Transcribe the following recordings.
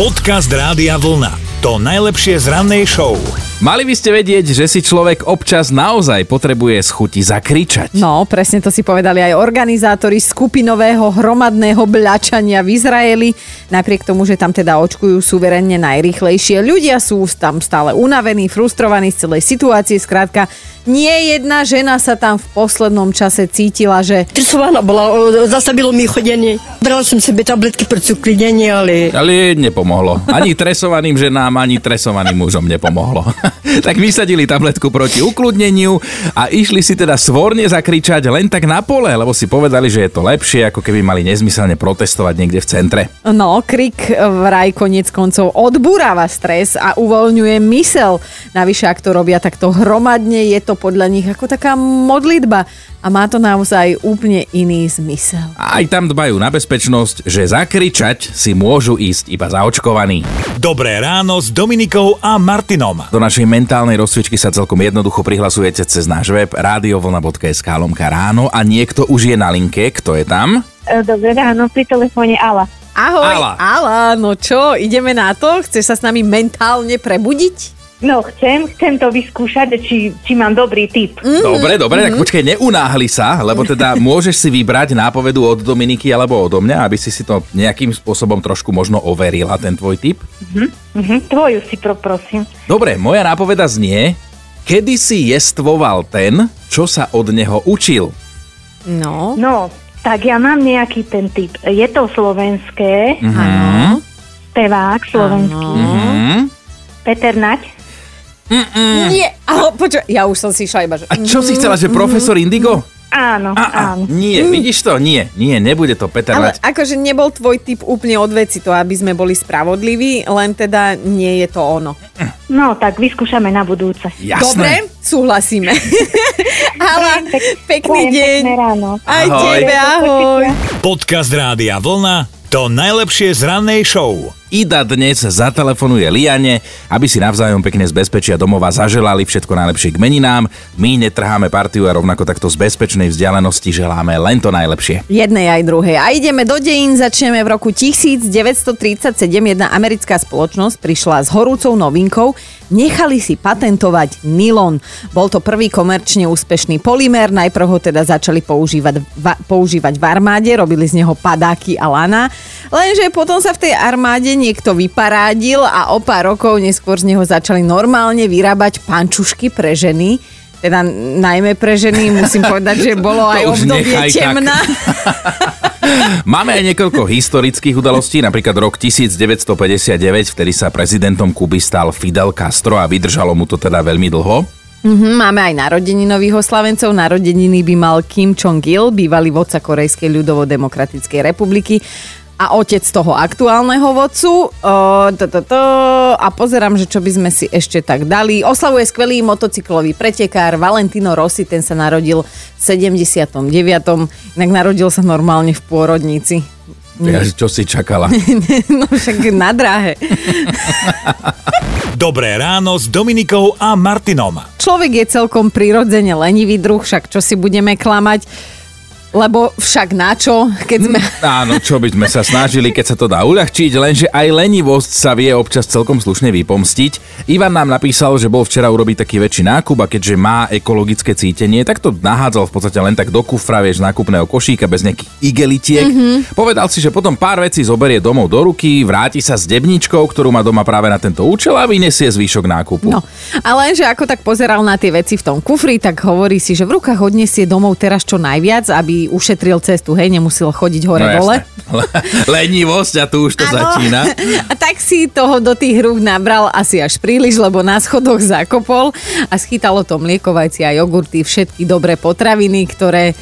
Podcast Rádia Vlna. To najlepšie z rannej show. Mali by ste vedieť, že si človek občas naozaj potrebuje z chuti zakričať. No, presne to si povedali aj organizátori skupinového hromadného bľačania v Izraeli. Napriek tomu, že tam teda očkujú suverenne najrychlejšie. Ľudia sú tam stále unavení, frustrovaní z celej situácie. Skrátka, nie jedna žena sa tam v poslednom čase cítila, že... Stresovaná bola, o, zastavilo mi chodenie. Brala som sebe tabletky pre cukridenie, ale... Ale nepomohlo. Ani tresovaným ženám, ani tresovaným mužom nepomohlo. tak vysadili tabletku proti ukludneniu a išli si teda svorne zakričať len tak na pole, lebo si povedali, že je to lepšie, ako keby mali nezmyselne protestovať niekde v centre. No, krik vraj konec koncov odburáva stres a uvoľňuje mysel. Navyše, ak to robia takto hromadne, je to podľa nich ako taká modlitba a má to naozaj úplne iný zmysel. A aj tam dbajú na bezpečnosť, že zakričať si môžu ísť iba zaočkovaní. Dobré ráno s Dominikou a Martinom. Do našej mentálnej rozcvičky sa celkom jednoducho prihlasujete cez náš web radiovlna.sk lomka ráno a niekto už je na linke. Kto je tam? E, Dobré ráno, pri telefóne Ala. Ahoj, Ala. Ala, no čo, ideme na to? Chceš sa s nami mentálne prebudiť? No, chcem, chcem to vyskúšať, či, či mám dobrý tip. Dobre, dobre, tak počkaj, neunáhli sa, lebo teda môžeš si vybrať nápovedu od Dominiky alebo odo mňa, aby si si to nejakým spôsobom trošku možno overila, ten tvoj tip. Mhm, tvoju si pro, prosím. Dobre, moja nápoveda znie, kedy si jestvoval ten, čo sa od neho učil. No, No, tak ja mám nejaký ten tip. Je to slovenské, áno. spevák slovenský, Hm? Peter Nať. Nie, ale počuj, ja už som si išla iba, že... A čo si chcela, že profesor Indigo? Áno, A, a, áno. nie, vidíš to? Nie, nie, nebude to Peter Ale Nať. akože nebol tvoj typ úplne od veci to, aby sme boli spravodliví, len teda nie je to ono. No, tak vyskúšame na budúce. Jasné. Dobre, súhlasíme. Ale pekný deň. Pekné ráno. Aj Ahoj. tebe, ahoj. Podcast Rádia Vlna. To najlepšie z rannej show. Ida dnes zatelefonuje Liane, aby si navzájom pekne z bezpečia domova zaželali všetko najlepšie k meninám. My netrháme partiu a rovnako takto z bezpečnej vzdialenosti želáme len to najlepšie. Jednej aj druhej. A ideme do dejín, začneme v roku 1937. Jedna americká spoločnosť prišla s horúcou novinkou. Nechali si patentovať nylon. Bol to prvý komerčne úspešný polymer, najprv ho teda začali používať, va, používať v armáde, robili z neho padáky a lana. Lenže potom sa v tej armáde niekto vyparádil a o pár rokov neskôr z neho začali normálne vyrábať pančušky pre ženy. Teda najmä pre ženy, musím povedať, že bolo aj obdobie temna. Máme aj niekoľko historických udalostí, napríklad rok 1959, vtedy sa prezidentom Kuby stal Fidel Castro a vydržalo mu to teda veľmi dlho. Mhm, máme aj narodeninových oslavencov. Narodeniny by mal Kim Jong-il, bývalý vodca Korejskej ľudovo-demokratickej republiky a otec toho aktuálneho vodcu. A pozerám, že čo by sme si ešte tak dali. Oslavuje skvelý motocyklový pretekár Valentino Rossi, ten sa narodil v 79. Inak narodil sa normálne v pôrodnici. Ja, čo si čakala? No však na dráhe. Dobré ráno s Dominikou a Martinom. Človek je celkom prirodzene lenivý druh, však čo si budeme klamať. Lebo však na čo, keď sme... Áno, čo by sme sa snažili, keď sa to dá uľahčiť, lenže aj lenivosť sa vie občas celkom slušne vypomstiť. Ivan nám napísal, že bol včera urobiť taký väčší nákup a keďže má ekologické cítenie, tak to nahádzal v podstate len tak do kufra, vieš, nákupného košíka bez nejakých igelitiek. Mm-hmm. Povedal si, že potom pár vecí zoberie domov do ruky, vráti sa s debničkou, ktorú má doma práve na tento účel a vyniesie zvyšok nákupu. No, ale že ako tak pozeral na tie veci v tom kufri, tak hovorí si, že v rukách odniesie domov teraz čo najviac, aby ušetril cestu, hej, nemusel chodiť hore-dole. No. Lenivosť a tu už to Áno. začína. A tak si toho do tých rúk nabral asi až príliš, lebo na schodoch zakopol a schytalo to mlieko, vajci a jogurty, všetky dobré potraviny, ktoré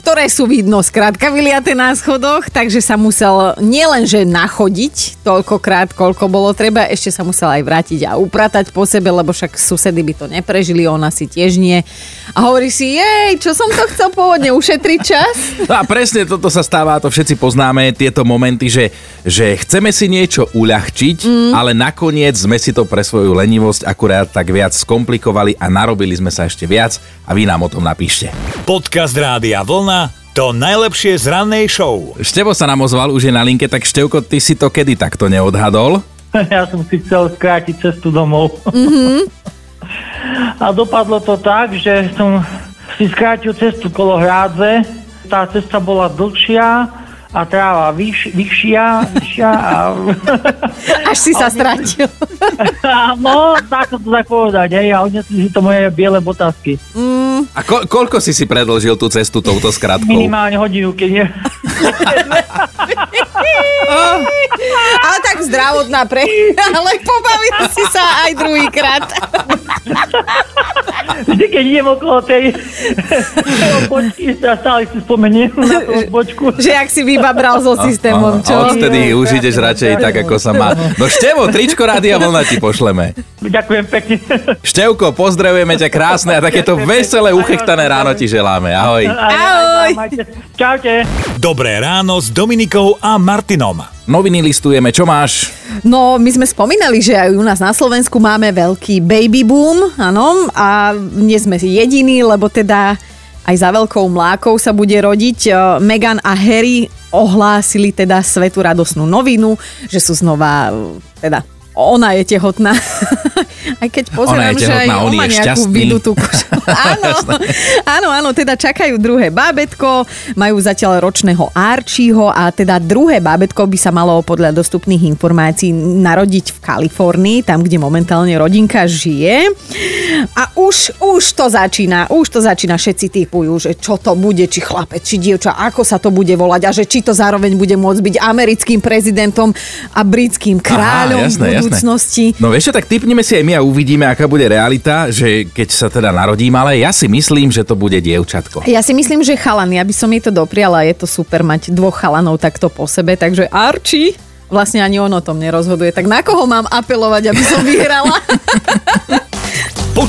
ktoré sú vidno skrátka vyliaté na schodoch, takže sa musel nielenže nachodiť toľkokrát, koľko bolo treba, ešte sa musel aj vrátiť a upratať po sebe, lebo však susedy by to neprežili, ona si tiež nie. A hovorí si, jej, čo som to chcel pôvodne, ušetriť čas? No a presne toto sa stáva, to všetci poznáme, tieto momenty, že, že chceme si niečo uľahčiť, mm. ale nakoniec sme si to pre svoju lenivosť akurát tak viac skomplikovali a narobili sme sa ešte viac a vy nám o tom napíšte. Podcast Rádia Vlna. To najlepšie z rannej show. Števo sa nám ozval, už je na linke, tak Števko, ty si to kedy takto neodhadol? Ja som si chcel skrátiť cestu domov. A dopadlo to tak, že som si skrátil cestu kolo hrádze. Tá cesta bola dlhšia a tráva vyš, vyššia, vyššia a... Až si sa stratil. no, tak to tak povedať, hej, a odnesli si to moje biele botázky. A ko- koľko si si predlžil tú cestu touto skratkou? Minimálne hodinu, keď nie. Ale tak zdravotná pre... Ale pobavil si sa aj druhýkrát. Vždy, keď idem okolo tej počky, ja stále si spomeniem na tú počku. Že ak si vybabral so systémom, čo? A odtedy už ideš radšej tak, ako sa má. No Števo, tričko Rádia Vlna ti pošleme. Ďakujem pekne. Števko, pozdravujeme ťa krásne a takéto veselé, uchechtané ráno ti želáme. Ahoj. Ahoj. Čaute. Dobré ráno s Dominikou a Martinom. Noviny listujeme, čo máš? No, my sme spomínali, že aj u nás na Slovensku máme veľký baby boom, áno, a nie sme jediní, lebo teda aj za veľkou mlákou sa bude rodiť. E, Meghan a Harry ohlásili teda svetu radosnú novinu, že sú znova, e, teda ona je tehotná. Aj keď pozerám, je že aj on má nejakú vydutú kožu. áno, áno, áno, teda čakajú druhé bábetko, majú zatiaľ ročného Archieho a teda druhé bábetko by sa malo podľa dostupných informácií narodiť v Kalifornii, tam, kde momentálne rodinka žije. A už, už to začína, už to začína, všetci typujú, že čo to bude, či chlapec, či dievča, ako sa to bude volať a že či to zároveň bude môcť byť americkým prezidentom a britským kráľom Aha, jasné, v budúcnosti. Jasné. No vieš čo, tak typneme si aj my a uvidíme, aká bude realita, že keď sa teda narodí malé, ja si myslím, že to bude dievčatko. Ja si myslím, že chalan, ja by som jej to dopriala, je to super mať dvoch chalanov takto po sebe, takže Archie, vlastne ani on o tom nerozhoduje, tak na koho mám apelovať, aby som vyhrala?